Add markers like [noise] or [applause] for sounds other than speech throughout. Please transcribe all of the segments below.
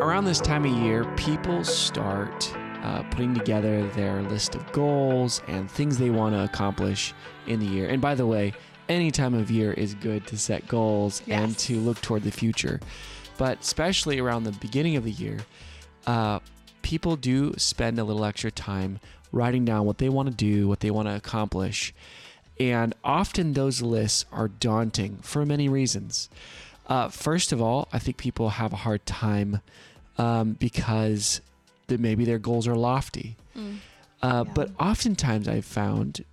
Around this time of year, people start uh, putting together their list of goals and things they want to accomplish in the year. And by the way, any time of year is good to set goals and to look toward the future. But especially around the beginning of the year, uh, people do spend a little extra time writing down what they want to do, what they want to accomplish. And often those lists are daunting for many reasons. Uh, first of all, I think people have a hard time um, because that maybe their goals are lofty. Uh, But oftentimes I've found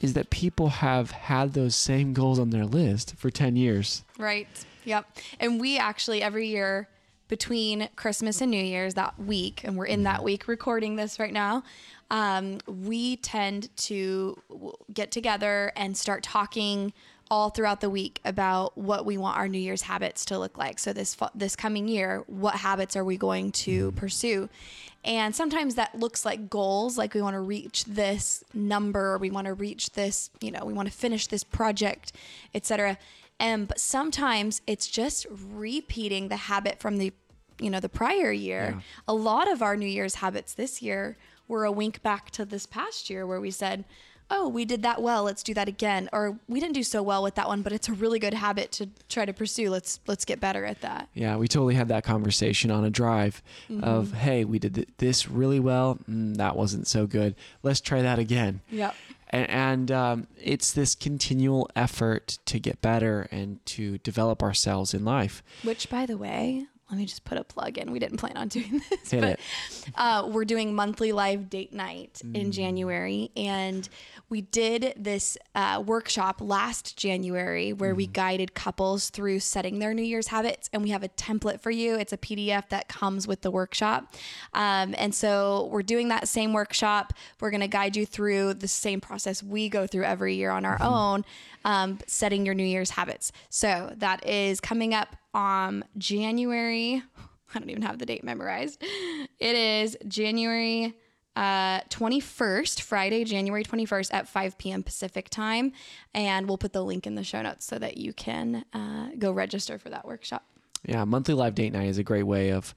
is that people have had those same goals on their list for 10 years. Right. Yep. And we actually every year between Christmas and New Year's that week, and we're in that week recording this right now. Um, we tend to get together and start talking all throughout the week about what we want our New Year's habits to look like. So this this coming year, what habits are we going to mm-hmm. pursue? And sometimes that looks like goals, like we want to reach this number, we want to reach this, you know, we want to finish this project, etc. And but sometimes it's just repeating the habit from the, you know, the prior year. A lot of our New Year's habits this year were a wink back to this past year where we said, "Oh, we did that well. Let's do that again." Or we didn't do so well with that one, but it's a really good habit to try to pursue. Let's let's get better at that. Yeah, we totally had that conversation on a drive of, hey, we did th- this really well. Mm, that wasn't so good. Let's try that again. Yep. And, and um, it's this continual effort to get better and to develop ourselves in life. Which, by the way, let me just put a plug in. We didn't plan on [laughs] doing this, Hit but. Uh, we're doing monthly live date night in January, and we did this uh, workshop last January where we guided couples through setting their New Year's habits, and we have a template for you. It's a PDF that comes with the workshop, um, and so we're doing that same workshop. We're going to guide you through the same process we go through every year on our own, um, setting your New Year's habits. So that is coming up on January. [laughs] I don't even have the date memorized. It is January uh, 21st, Friday, January 21st at 5 p.m. Pacific time. And we'll put the link in the show notes so that you can uh, go register for that workshop. Yeah, monthly live date night is a great way of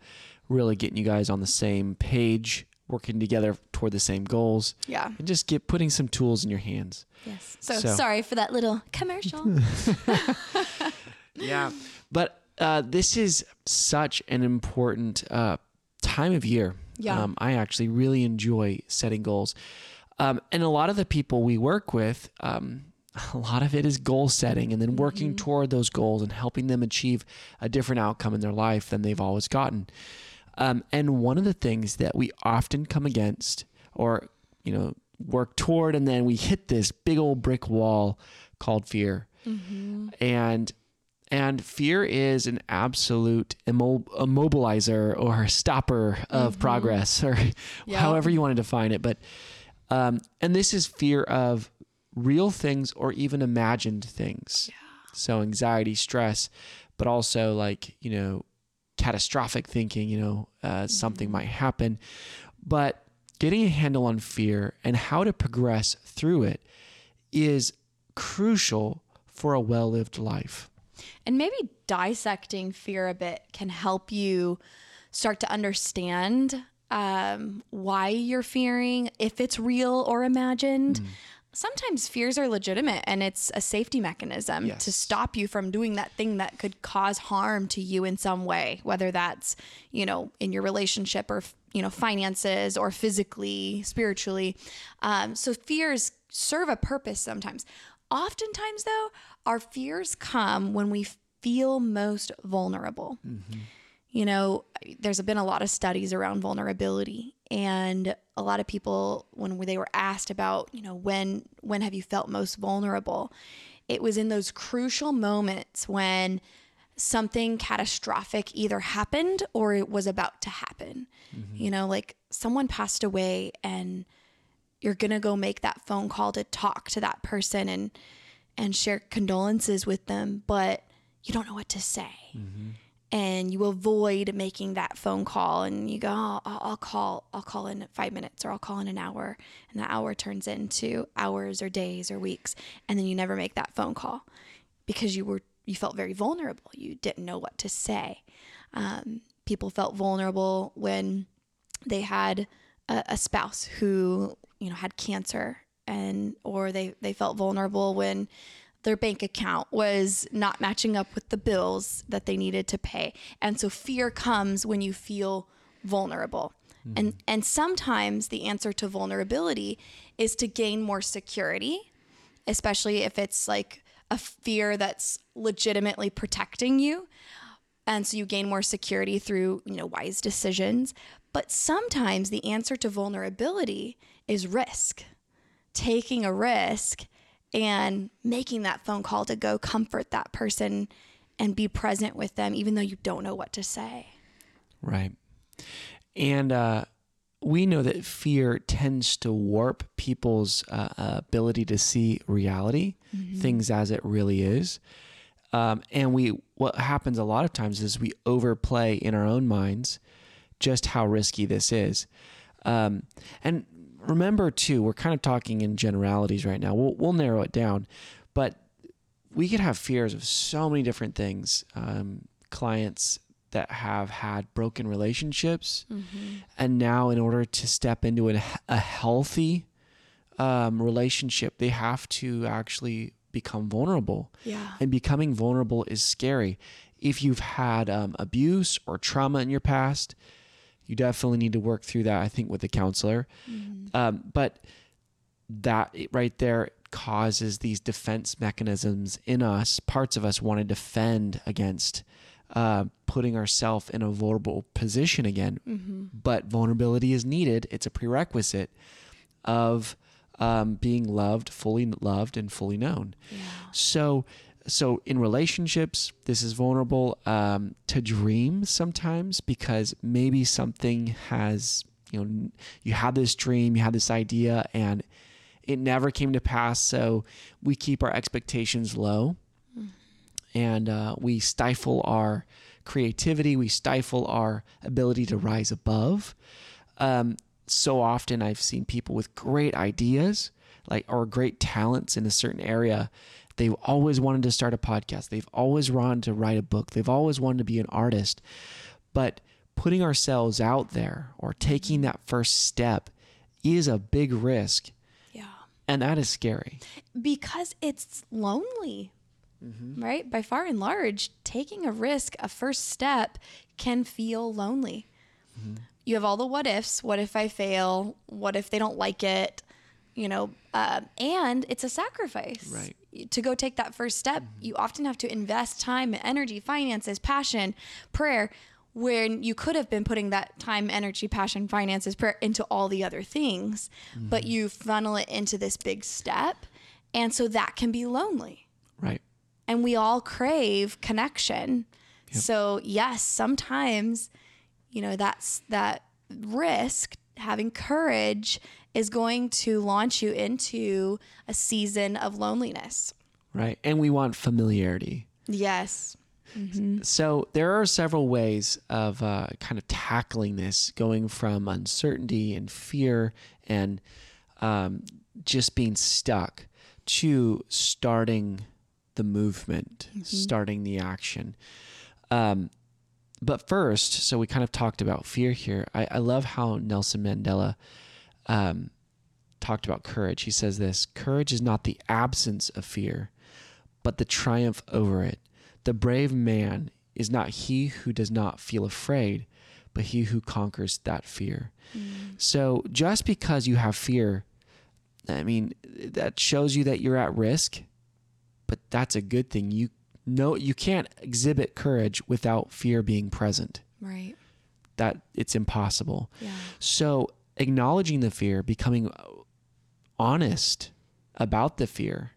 really getting you guys on the same page, working together toward the same goals, Yeah. and just get putting some tools in your hands. Yes. So, So- sorry for that little commercial. [laughs] [laughs] Yeah. But uh, this is such an important uh, time of year. Yeah. Um, I actually really enjoy setting goals. Um, and a lot of the people we work with, um, [laughs] a lot of it is goal setting and then working toward those goals and helping them achieve a different outcome in their life than they've always gotten. Um, and one of the things that we often come against or, you know, work toward, and then we hit this big old brick wall called fear. And and fear is an absolute immo- immobilizer or stopper of progress, or Yeah. however you want to define it. But um, and this is fear of real things or even imagined things. So anxiety, stress, but also like you know catastrophic thinking. You know uh, something might happen, but getting a handle on fear and how to progress through it is crucial for a well-lived life. And maybe dissecting fear a bit can help you start to understand um, why you're fearing, if it's real or imagined. sometimes fears are legitimate and it's a safety mechanism Yes. to stop you from doing that thing that could cause harm to you in some way whether that's you know in your relationship or you know finances or physically spiritually um, so fears serve a purpose sometimes oftentimes though our fears come when we feel most vulnerable mm-hmm. you know, there's been a lot of studies around vulnerability and a lot of people when they were asked about, you know, when when have you felt most vulnerable? It was in those crucial moments when something catastrophic either happened or it was about to happen. Mm-hmm. You know, like someone passed away and you're going to go make that phone call to talk to that person and and share condolences with them, but you don't know what to say. And you avoid making that phone call and you go oh, I'll, I'll call i'll call in five minutes or i'll call in an hour. And that hour turns into hours or days or weeks. And then you never make that phone call because you were you felt very vulnerable. You didn't know what to say. Um, people felt vulnerable when they had a, a spouse who you know had cancer and or they they felt vulnerable when their bank account was not matching up with the bills that they needed to pay. And so fear comes when you feel vulnerable. Mm-hmm. And and sometimes the answer to vulnerability is to gain more security especially if it's like a fear that's legitimately protecting you. And so you gain more security through you know wise decisions. But sometimes the answer to vulnerability is risk taking a risk and making that phone call to go comfort that person and be present with them even though you don't know what to say Right. And uh, we know that fear tends to warp people's uh, ability to see reality, things as it really is. Um, and we, what happens a lot of times is we overplay in our own minds just how risky this is. Um, and remember too, we're kind of talking in generalities right now. We'll, we'll narrow it down, but we could have fears of so many different things. Um, clients that have had broken relationships, and now in order to step into a, a healthy um, relationship, they have to actually become vulnerable. Yeah. And becoming vulnerable is scary. If you've had um, abuse or trauma in your past, you definitely need to work through that, I think, with a counselor. Um, but that right there causes these defense mechanisms in us. Parts of us want to defend against uh, putting ourselves in a vulnerable position again. But vulnerability is needed. It's a prerequisite of um, being loved, fully loved, and fully known. So, so in relationships, this is vulnerable um, to dream sometimes because maybe something has you know you had this dream, you had this idea, and it never came to pass. So we keep our expectations low and uh, we stifle our creativity, we stifle our ability to rise above. Um, so often, I've seen people with great ideas, like or great talents in a certain area. They've always wanted to start a podcast. They've always wanted to write a book. They've always wanted to be an artist. But putting ourselves out there or taking that first step is a big risk, yeah. And that is scary. because it's lonely mm-hmm. right? By far and large taking a risk a first step can feel lonely. Mm-hmm. You have all the what ifs. What if i fail? What if they don't like it you know uh, and it's a sacrifice Right. to go take that first step you often have to invest time energy finances passion prayer when you could have been putting that time energy passion finances prayer into all the other things but you funnel it into this big step and so that can be lonely Right. and we all crave connection. So yes, sometimes, you know, that's that risk, having courage is going to launch you into a season of loneliness. Right. And we want familiarity. Yes. So there are several ways of uh, kind of tackling this, going from uncertainty and fear and um, just being stuck to starting the movement, starting the action. Um, but first, so we kind of talked about fear here. I, I love how Nelson Mandela um, talked about courage. He says this Courage is not the absence of fear, but the triumph over it. The brave man is not he who does not feel afraid, but he who conquers that fear. So just because you have fear, I mean, that shows you that you're at risk, but that's a good thing. You know, you can't exhibit courage without fear being present. Right. That it's impossible. Yeah. So acknowledging the fear, becoming honest about the fear,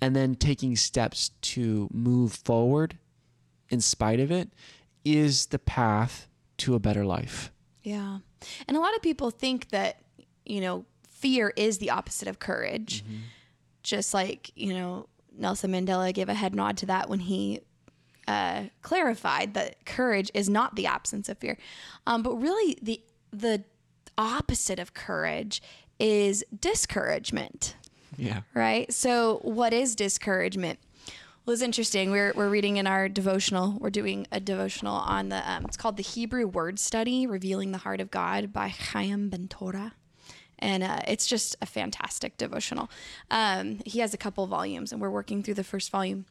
and then taking steps to move forward in spite of it is the path to a better life. Yeah. And a lot of people think that, you know, fear is the opposite of courage. Just like, you know, Nelson Mandela gave a head nod to that when he uh, clarified that courage is not the absence of fear. Um, but really, the, the opposite of courage is discouragement Yeah. right? So, what is discouragement? Well, it's interesting. We're, we're reading in our devotional. We're doing a devotional on the. Um, it's called the Hebrew Word Study, revealing the heart of God by Chaim Bentorah, and uh, it's just a fantastic devotional. Um, he has a couple volumes, and we're working through the first volume.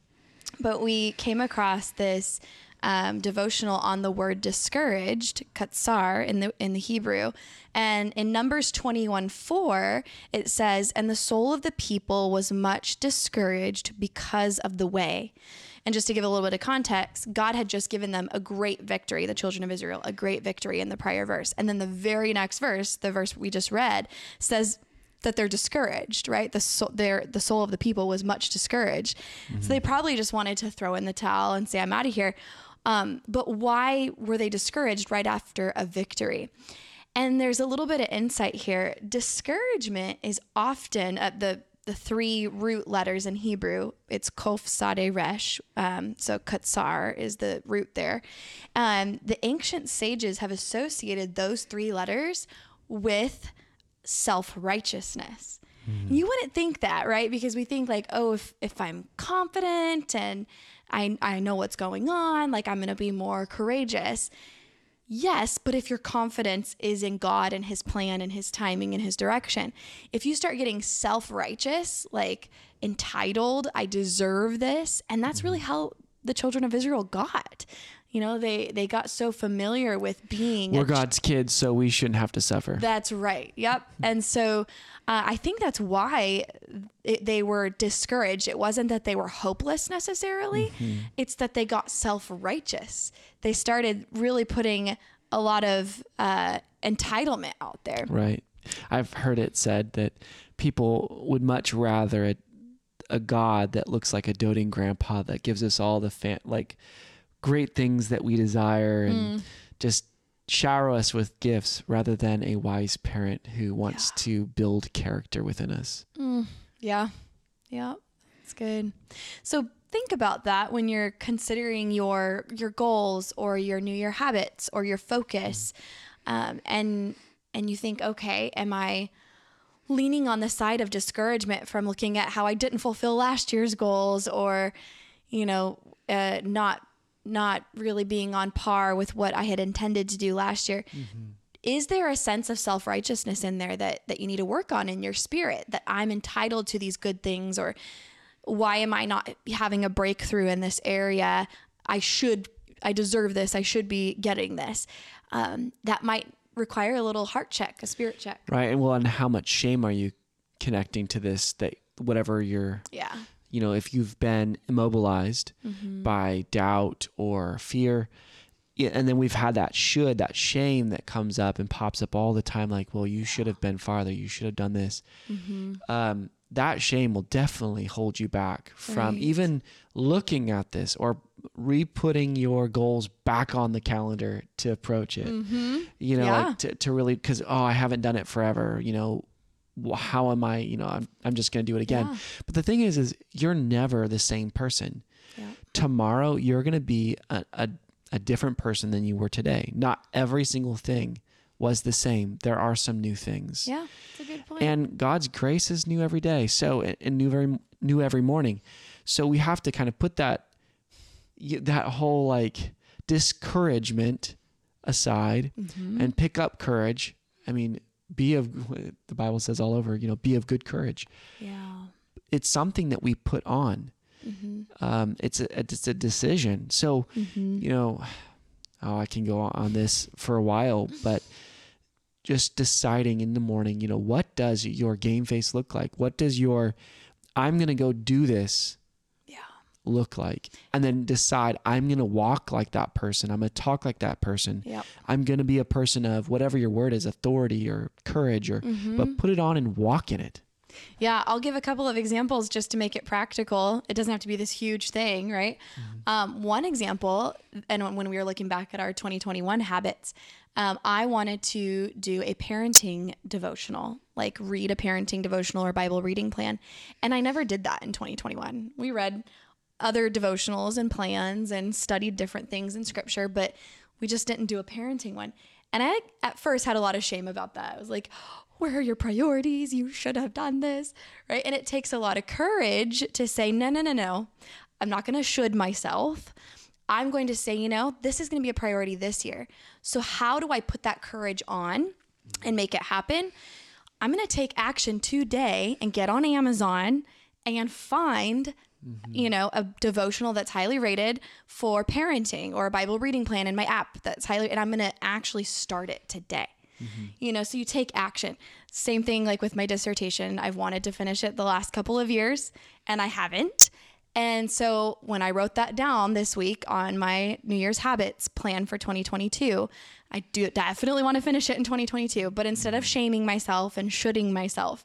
But we came across this um, devotional on the word discouraged, katsar in the in the Hebrew, and in Numbers twenty one four it says, "And the soul of the people was much discouraged because of the way." And just to give a little bit of context, God had just given them a great victory, the children of Israel, a great victory in the prior verse. And then the very next verse, the verse we just read, says that they're discouraged, right? The soul, their the soul of the people was much discouraged, so they probably just wanted to throw in the towel and say, "I'm out of here." Um, but why were they discouraged right after a victory? And there's a little bit of insight here. Discouragement is often at the the three root letters in Hebrew. It's kof sade resh. Um, so katsar is the root there. Um, the ancient sages have associated those three letters with self righteousness. Mm-hmm. You wouldn't think that, right? Because we think like, oh, if if I'm confident and I I know what's going on, like I'm going to be more courageous. Yes, but if your confidence is in God and his plan and his timing and his direction, if you start getting self-righteous, like entitled, I deserve this, and that's really mm-hmm. how the children of Israel got. You know, they they got so familiar with being We're God's kids, so we shouldn't have to suffer. that's right. Yep. And so uh, I think that's why it, they were discouraged. It wasn't that they were hopeless necessarily, it's that they got self righteous. They started really putting a lot of uh, entitlement out there. Right. I've heard it said that people would much rather a, a God that looks like a doting grandpa that gives us all the fan, like great things that we desire and just shower us with gifts rather than a wise parent who wants to build character within us. Yeah. Yeah. It's good. So think about that when you're considering your your goals or your new year habits or your focus. Um, and and you think, okay, am I leaning on the side of discouragement from looking at how I didn't fulfill last year's goals or, you know, uh, not not really being on par with what I had intended to do last year. Is there a sense of self-righteousness in there that that you need to work on in your spirit that I'm entitled to these good things or why am I not having a breakthrough in this area? I should I deserve this. I should be getting this. Um, that might require a little heart check, a spirit check. Right. And well, and how much shame are you connecting to this that whatever you're Yeah. You know, if you've been immobilized Mm-hmm. by doubt or fear, and then we've had that should, that shame that comes up and pops up all the time, like, well, you should have been farther, you should have done this. Mm-hmm. Um, that shame will definitely hold you back from Right. even looking at this or re-putting your goals back on the calendar to approach it. You know, Mm-hmm. Yeah. like to, to really because oh, I haven't done it forever. You know, how am I? You know, I'm I'm just gonna do it again. Yeah. But the thing is, is you're never the same person. Yeah. Tomorrow, you're gonna be a, a a different person than you were today. Not every single thing was the same. There are some new things. Yeah. It's a good point. And God's grace is new every day. So and new very new every morning. So we have to kind of put that that whole like discouragement aside Mm-hmm. and pick up courage. I mean, be of the Bible says all over, you know, be of good courage. Yeah. It's something that we put on. Um, it's a it's a decision. So, you know, [sighs] oh, I can go on this for a while, but just deciding in the morning, you know, what does your game face look like? What does your I'm going to go do this. Look like? And then decide I'm going to walk like that person. I'm going to talk like that person. Yep. I'm going to be a person of whatever your word is, authority or courage or but put it on and walk in it. Yeah, I'll give a couple of examples just to make it practical. It doesn't have to be this huge thing, right? Um, one example, and when- when we were looking back at our 2021 habits, um, I wanted to do a parenting devotional, like read a parenting devotional or Bible reading plan. And I never did that in 2021. We read other devotionals and plans and studied different things in scripture, but we just didn't do a parenting one. And I at first had a lot of shame about that. I was like, where are your priorities? You should have done this, right? And it takes a lot of courage to say, no, no, no, no. I'm not going to should myself. I'm going to say, you know, this is going to be a priority this year. So, how do I put that courage on and make it happen? I'm going to take action today and get on Amazon and find you know a devotional that's highly rated for parenting or a bible reading plan in my app that's highly and i'm going to actually start it today. Mm-hmm. You know so you take action. Same thing like with my dissertation. I've wanted to finish it the last couple of years and i haven't. And so when i wrote that down this week on my new year's habits plan for 2022 i do definitely want to finish it in 2022 but instead of mm-hmm. shaming myself and shoulding myself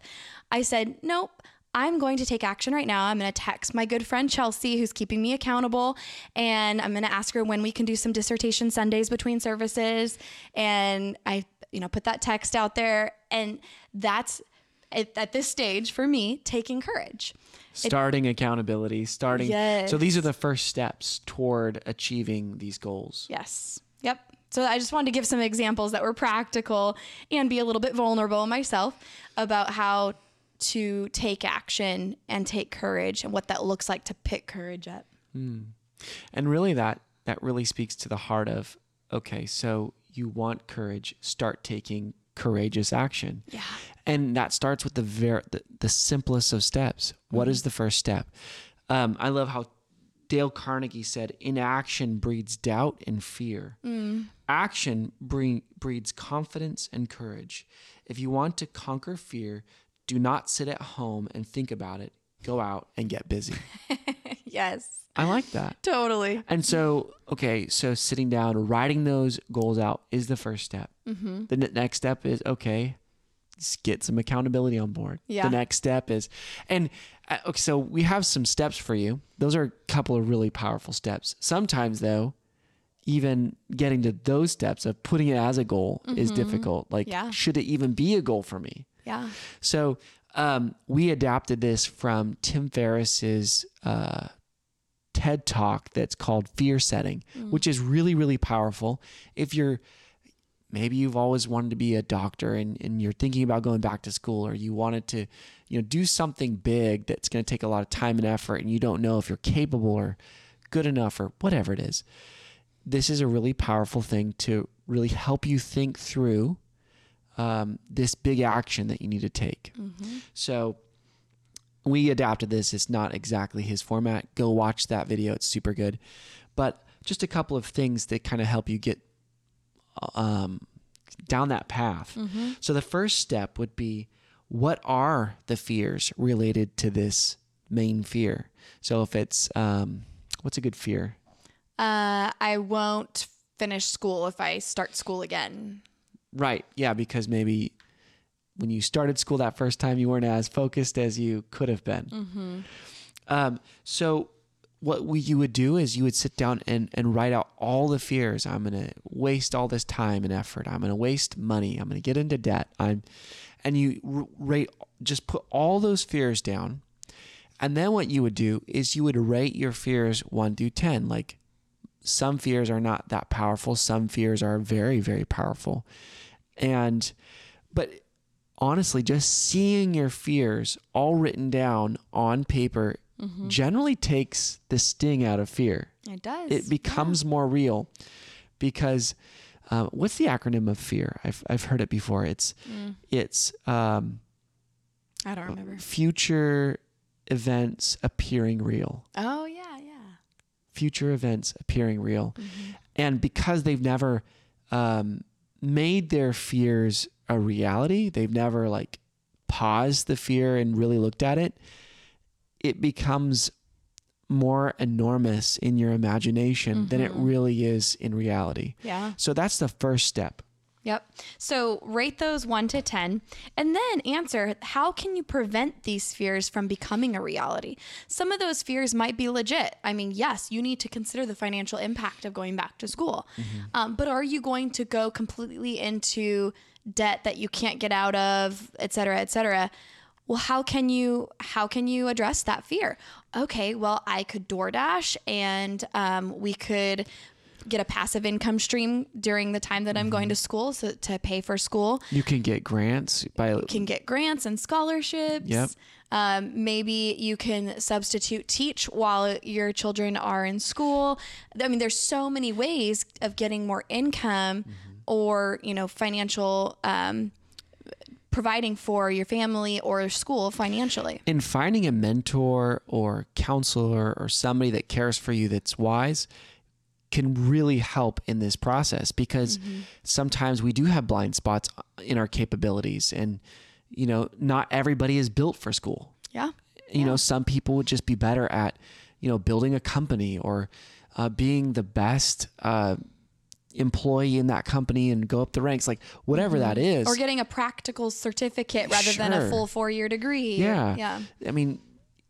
i said nope I'm going to take action right now. I'm going to text my good friend Chelsea, who's keeping me accountable, and I'm going to ask her when we can do some dissertation Sundays between services. And I, you know, put that text out there, and that's at, at this stage for me taking courage. Starting accountability, starting. So these are the first steps toward achieving these goals. Yes. Yep. So I just wanted to give some examples that were practical and be a little bit vulnerable myself about how to take action and take courage and what that looks like to pick courage up. Hmm. And really that that really speaks to the heart of okay, so you want courage, start taking courageous action. Yeah. And that starts with the ver- the, the simplest of steps. What is mm-hmm. the first step? Um, I love how Dale Carnegie said, "Inaction breeds doubt and fear. Mm. Action bre- breeds confidence and courage. If you want to conquer fear, do not sit at home and think about it. Go out and get busy." [laughs] Yes. I like that. Totally. And so, okay, so sitting down, writing those goals out is the first step. Mm-hmm. The ne- next step is okay, get some accountability on board. Yeah. The next step is, and uh, okay, so we have some steps for you. Those are a couple of really powerful steps. Sometimes, though, even getting to those steps of putting it as a goal is difficult. Like, Mm-hmm. Yeah. should it even be a goal for me? Yeah. So um, we adapted this from Tim Ferriss's uh, TED talk that's called Fear Setting, which is really, really powerful. If you're maybe you've always wanted to be a doctor and, and you're thinking about going back to school or you wanted to you know do something big that's going to take a lot of time and effort and you don't know if you're capable or good enough or whatever it is this is a really powerful thing to really help you think through um, this big action that you need to take. So we adapted this. It's not exactly his format. Go watch that video. It's super good. But just a couple of things that kind of help you get um, down that path. So the first step would be what are the fears related to this main fear? So if it's, um, what's a good fear? Uh, I won't finish school if I start school again. Right. Yeah, because maybe when you started school that first time, you weren't as focused as you could have been. Um, so what we, you would do is you would sit down and, and write out all the fears. I'm going to waste all this time and effort. I'm going to waste money. I'm going to get into debt. I'm, and you r- rate, just put all those fears down. And then what you would do is you would rate your fears one through 10. Like some fears are not that powerful. Some fears are very, very powerful. And, but honestly, just seeing your fears all written down on paper generally takes the sting out of fear. It does. It becomes more real because uh, what's the acronym of fear? I've I've heard it before. It's it's um, I don't remember. future events appearing real. Oh yeah, yeah. Future events appearing real, and because they've never um, made their fears a reality, they've never like paused the fear and really looked at it. It becomes more enormous in your imagination than it mm-hmm. really is in reality. Yeah. So that's the first step. Yep. So rate those one to 10 and then answer how can you prevent these fears from becoming a reality? Some of those fears might be legit. I mean, yes, you need to consider the financial impact of going back to school. Um, but are you going to go completely into debt that you can't get out of, et cetera, et cetera? Well, how can you how can you address that fear? Okay, well, I could DoorDash and um, we could get a passive income stream during the time that I'm going to school so to pay for school. You can get grants by Can get grants and scholarships. Yep. Um, maybe you can substitute teach while your children are in school. I mean, there's so many ways of getting more income or you know financial um, providing for your family or school financially. in finding a mentor or counselor or somebody that cares for you that's wise can really help in this process because sometimes we do have blind spots in our capabilities and you know not everybody is built for school. Yeah. you know some people would just be better at you know building a company or uh, being the best uh, employee in that company and go up the ranks like whatever that is Or getting a practical certificate rather than a full four year degree. yeah. Yeah. i mean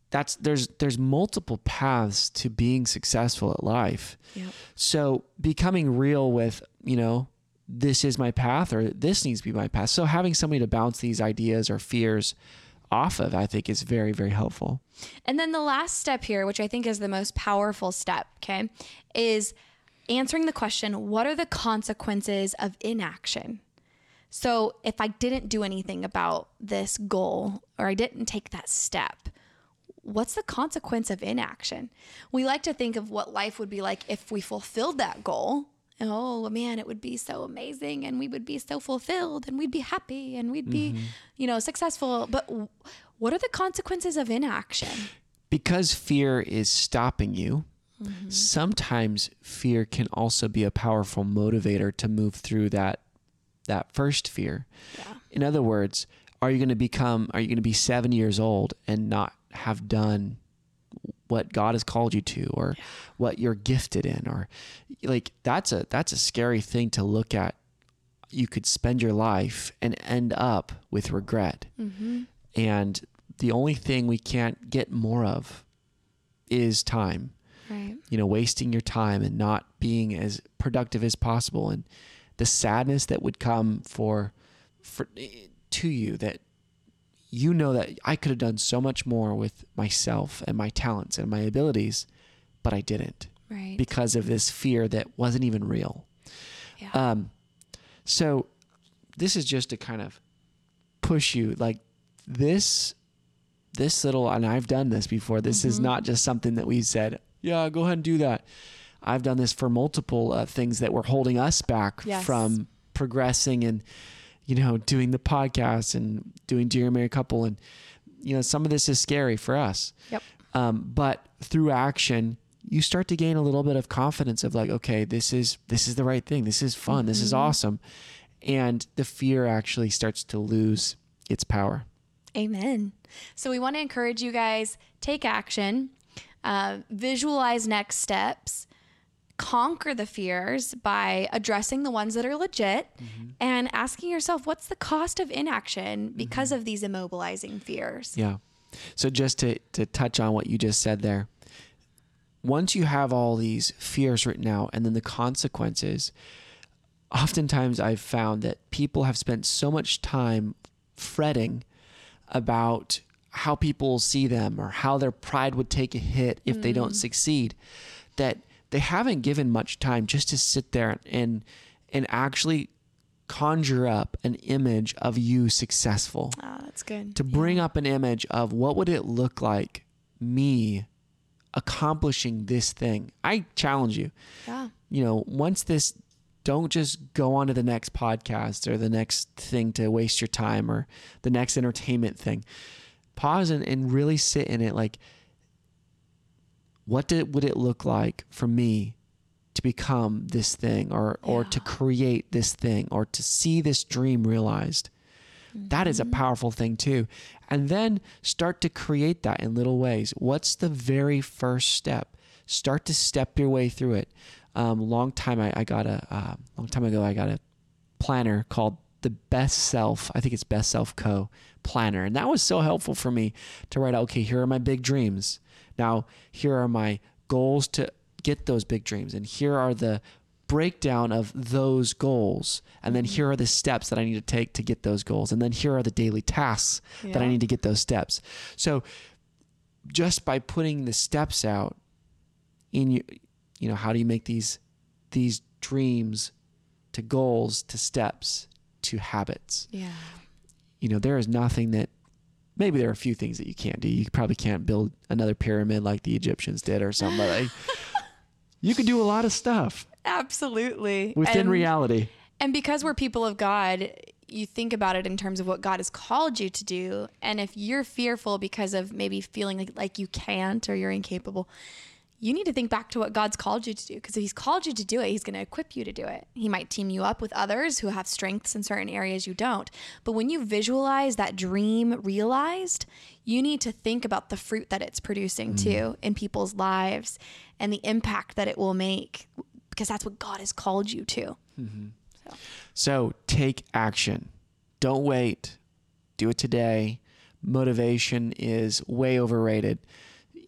that's there's there's multiple paths to being successful at life Yep. so becoming real with you know this is my path or this needs to be my path so having somebody to bounce these ideas or fears off of i think is very very helpful And then the last step here, which I think is the most powerful step, okay, is answering the question what are the consequences of inaction? So if I didn't do anything about this goal or I didn't take that step, what's the consequence of inaction? We like to think of what life would be like if we fulfilled that goal. Oh man, it would be so amazing and we would be so fulfilled and we'd be happy and we'd be, you know, successful. But w- what are the consequences of inaction? because fear is stopping you Mm-hmm. sometimes fear can also be a powerful motivator to move through that that first fear in other words are you going to become are you going to be 7 years old and not have done what God has called you to or what you're gifted in or like that's a that's a scary thing to look at. You could spend your life and end up with regret. Mm-hmm. And the only thing we can't get more of is time. Right. you know wasting your time and not being as productive as possible and the sadness that would come for for to you that you know that I could have done so much more with myself and my talents and my abilities but I didn't Right. because of this fear that wasn't even real yeah. um, so this is just to kind of push you like this this little and I've done this before. This is not just something that we said, yeah, go ahead and do that. I've done this for multiple uh, things that were holding us back Yes. from progressing and you know doing the podcast and doing Dear Married Couple and you know some of this is scary for us. Yep. Um, but through action, you start to gain a little bit of confidence of like, okay, this is this is the right thing. This is fun. This is awesome, and the fear actually starts to lose its power. Amen. So we want to encourage you guys take action, uh, visualize next steps, conquer the fears by addressing the ones that are legit, mm-hmm. and asking yourself, what's the cost of inaction because mm-hmm. of these immobilizing fears? Yeah. So just to to touch on what you just said there, once you have all these fears written out and then the consequences, oftentimes I've found that people have spent so much time fretting about how people will see them or how their pride would take a hit if they don't mm. succeed that they haven't given much time just to sit there and and actually conjure up an image of you successful Oh, that's good. to bring up an image of what would it look like me accomplishing this thing i challenge you Yeah. you know once this don't just go on to the next podcast or the next thing to waste your time or the next entertainment thing. Pause and, and really sit in it like, what did, would it look like for me to become this thing or, or to create this thing or to see this dream realized? That is a powerful thing too. And then start to create that in little ways. What's the very first step? Start to step your way through it. Um, long time I, I got a uh, long time ago I got a planner called the Best Self. I think it's Best Self Co. planner, and that was so helpful for me to write out. Okay, here are my big dreams. Now here are my goals to get those big dreams, and here are the breakdown of those goals and then here mm-hmm. are the steps that I need to take to get those goals and then here are the daily tasks that I need to get those steps. So just by putting the steps out in you you know how do you make these these dreams to goals to steps to habits Yeah. you know there is nothing that maybe there are a few things that you can't do you probably can't build another pyramid like the egyptians did or something but like, [laughs] you can do a lot of stuff Absolutely. within And- reality And because we're people of God, you think about it in terms of what God has called you to do. And if you're fearful because of maybe feeling like, like you can't or you're incapable, you need to think back to what God's called you to do. Because if He's called you to do it, He's going to equip you to do it. He might team you up with others who have strengths in certain areas you don't. But when you visualize that dream realized, you need to think about the fruit that it's producing mm. too in people's lives and the impact that it will make because that's what God has called you to. Mm-hmm. So take action. Don't wait. Do it today. Motivation is way overrated.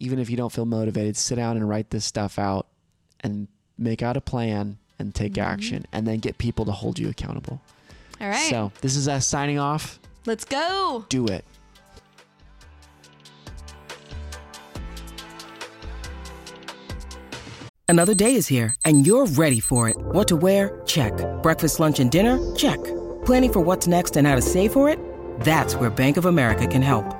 Even if you don't feel motivated, sit down and write this stuff out and make out a plan and take mm-hmm. action and then get people to hold you accountable. All right. So this is us signing off. Let's go. Do it. Another day is here, and you're ready for it. What to wear? Check. Breakfast, lunch, and dinner? Check. Planning for what's next and how to save for it? That's where Bank of America can help.